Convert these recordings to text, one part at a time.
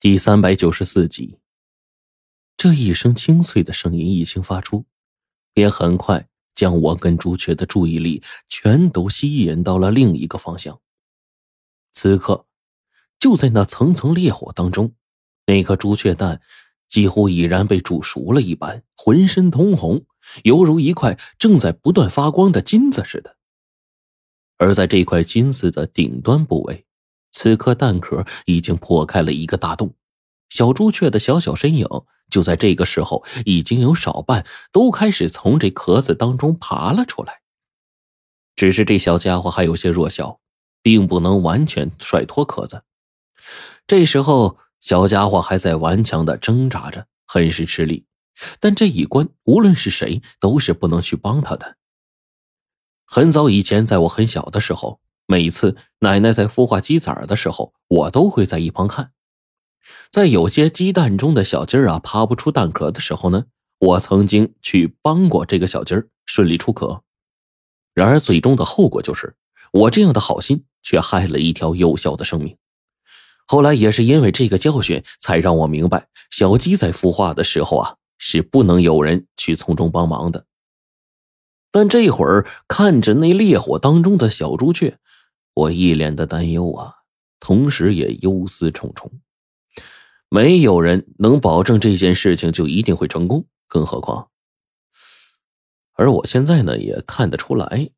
第三百九十四集，这一声清脆的声音一经发出，便很快将我跟朱雀的注意力全都吸引到了另一个方向。此刻，就在那层层烈火当中，那颗朱雀蛋几乎已然被煮熟了一般，浑身通红，犹如一块正在不断发光的金子似的。而在这块金子的顶端部位。此刻蛋壳已经破开了一个大洞，小朱雀的小小身影就在这个时候已经有少半都开始从这壳子当中爬了出来。只是这小家伙还有些弱小，并不能完全甩脱壳子。这时候，小家伙还在顽强的挣扎着，很是吃力。但这一关，无论是谁都是不能去帮他的。很早以前，在我很小的时候。每次奶奶在孵化鸡仔的时候，我都会在一旁看。在有些鸡蛋中的小鸡儿啊爬不出蛋壳的时候呢，我曾经去帮过这个小鸡儿顺利出壳。然而最终的后果就是，我这样的好心却害了一条幼小的生命。后来也是因为这个教训，才让我明白，小鸡在孵化的时候啊是不能有人去从中帮忙的。但这会儿看着那烈火当中的小朱雀。我一脸的担忧啊，同时也忧思重重。没有人能保证这件事情就一定会成功，更何况……而我现在呢，也看得出来，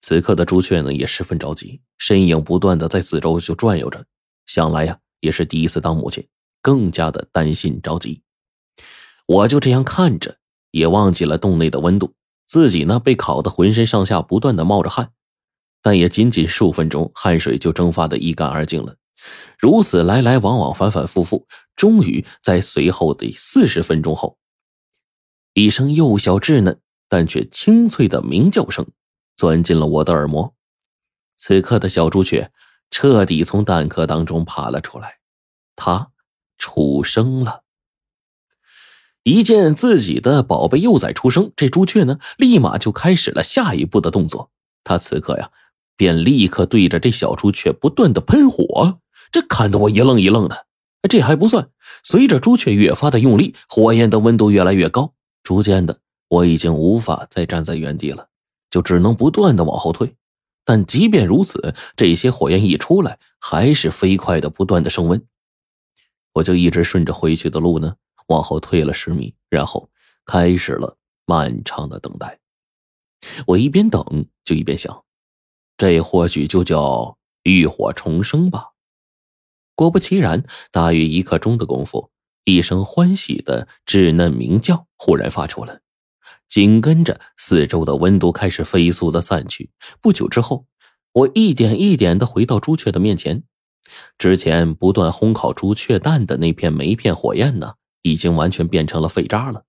此刻的朱雀呢也十分着急，身影不断的在四周就转悠着。想来呀，也是第一次当母亲，更加的担心着急。我就这样看着，也忘记了洞内的温度，自己呢被烤得浑身上下不断的冒着汗。但也仅仅数分钟，汗水就蒸发的一干二净了。如此来来往往，反反复复，终于在随后的四十分钟后，一声幼小稚嫩但却清脆的鸣叫声钻进了我的耳膜。此刻的小朱雀彻底从蛋壳当中爬了出来，它出生了。一见自己的宝贝幼崽出生，这朱雀呢，立马就开始了下一步的动作。它此刻呀。便立刻对着这小朱雀不断的喷火，这看得我一愣一愣的。这还不算，随着朱雀越发的用力，火焰的温度越来越高。逐渐的，我已经无法再站在原地了，就只能不断的往后退。但即便如此，这些火焰一出来，还是飞快的不断的升温。我就一直顺着回去的路呢，往后退了十米，然后开始了漫长的等待。我一边等，就一边想。这或许就叫浴火重生吧。果不其然，大约一刻钟的功夫，一声欢喜的稚嫩鸣叫忽然发出了，紧跟着四周的温度开始飞速的散去。不久之后，我一点一点的回到朱雀的面前，之前不断烘烤朱雀蛋的那片煤片火焰呢，已经完全变成了废渣了。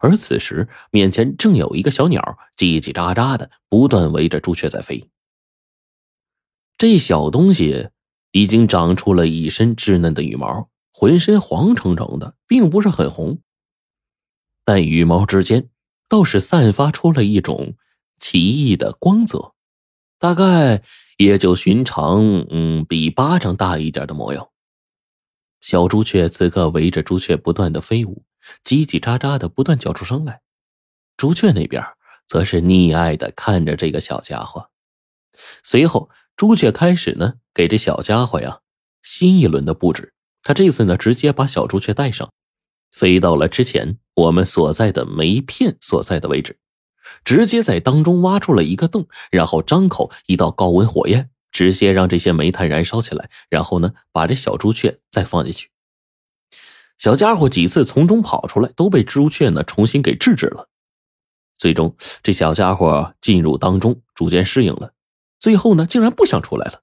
而此时，面前正有一个小鸟叽叽喳喳的不断围着朱雀在飞。这小东西已经长出了一身稚嫩的羽毛，浑身黄澄澄的，并不是很红，但羽毛之间倒是散发出了一种奇异的光泽，大概也就寻常，嗯，比巴掌大一点的模样。小朱雀此刻围着朱雀不断的飞舞，叽叽喳喳的不断叫出声来。朱雀那边则是溺爱的看着这个小家伙，随后。朱雀开始呢，给这小家伙呀新一轮的布置。他这次呢，直接把小朱雀带上，飞到了之前我们所在的煤片所在的位置，直接在当中挖出了一个洞，然后张口一道高温火焰，直接让这些煤炭燃烧起来，然后呢，把这小朱雀再放进去。小家伙几次从中跑出来，都被朱雀呢重新给制止了。最终，这小家伙进入当中，逐渐适应了。最后呢，竟然不想出来了。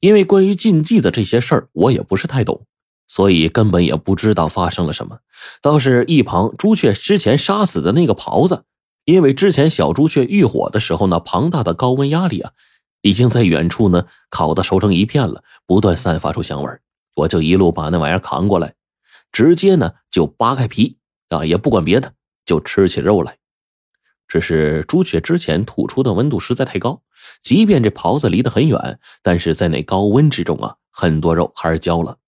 因为关于禁忌的这些事儿，我也不是太懂，所以根本也不知道发生了什么。倒是一旁朱雀之前杀死的那个狍子，因为之前小朱雀遇火的时候呢，庞大的高温压力啊，已经在远处呢烤的熟成一片了，不断散发出香味我就一路把那玩意儿扛过来，直接呢就扒开皮啊，也不管别的，就吃起肉来。只是朱雀之前吐出的温度实在太高，即便这狍子离得很远，但是在那高温之中啊，很多肉还是焦了。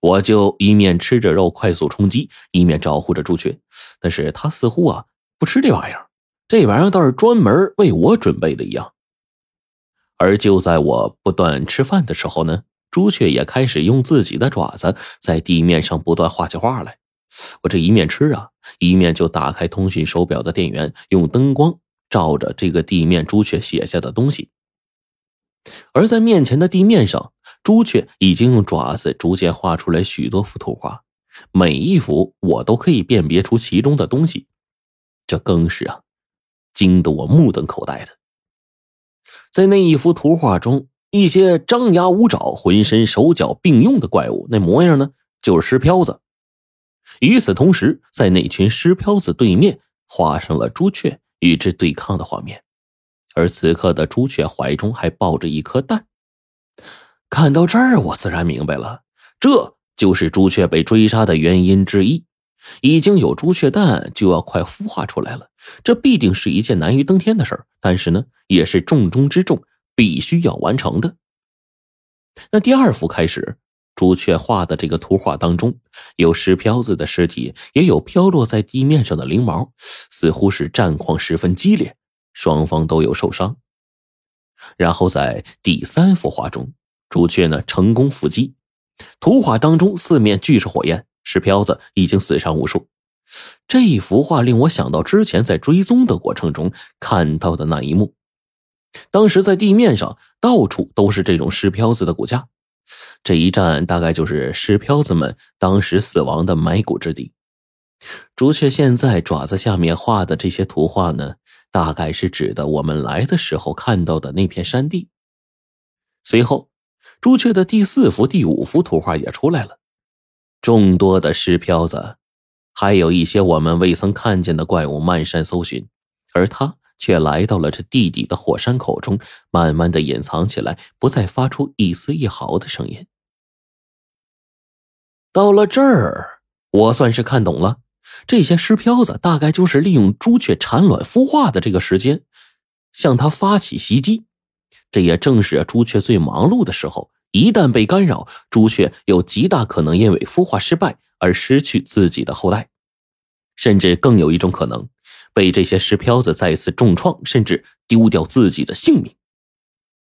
我就一面吃着肉快速充饥，一面招呼着朱雀。但是他似乎啊不吃这玩意儿，这玩意儿倒是专门为我准备的一样。而就在我不断吃饭的时候呢，朱雀也开始用自己的爪子在地面上不断画起画来。我这一面吃啊，一面就打开通讯手表的电源，用灯光照着这个地面朱雀写下的东西。而在面前的地面上，朱雀已经用爪子逐渐画出来许多幅图画，每一幅我都可以辨别出其中的东西，这更是啊，惊得我目瞪口呆的。在那一幅图画中，一些张牙舞爪、浑身手脚并用的怪物，那模样呢，就是尸漂子。与此同时，在那群尸漂子对面，画上了朱雀与之对抗的画面。而此刻的朱雀怀中还抱着一颗蛋。看到这儿，我自然明白了，这就是朱雀被追杀的原因之一。已经有朱雀蛋，就要快孵化出来了，这必定是一件难于登天的事儿。但是呢，也是重中之重，必须要完成的。那第二幅开始，朱雀画的这个图画当中，有石漂子的尸体，也有飘落在地面上的翎毛，似乎是战况十分激烈。双方都有受伤，然后在第三幅画中，朱雀呢成功伏击，图画当中四面俱是火焰，石漂子已经死伤无数。这一幅画令我想到之前在追踪的过程中看到的那一幕，当时在地面上到处都是这种石漂子的骨架，这一站大概就是石漂子们当时死亡的埋骨之地。朱雀现在爪子下面画的这些图画呢？大概是指的我们来的时候看到的那片山地。随后，朱雀的第四幅、第五幅图画也出来了，众多的尸漂子，还有一些我们未曾看见的怪物漫山搜寻，而他却来到了这地底的火山口中，慢慢的隐藏起来，不再发出一丝一毫的声音。到了这儿，我算是看懂了。这些尸漂子大概就是利用朱雀产卵孵化的这个时间，向他发起袭击。这也正是朱雀最忙碌的时候。一旦被干扰，朱雀有极大可能因为孵化失败而失去自己的后代，甚至更有一种可能，被这些石漂子再次重创，甚至丢掉自己的性命。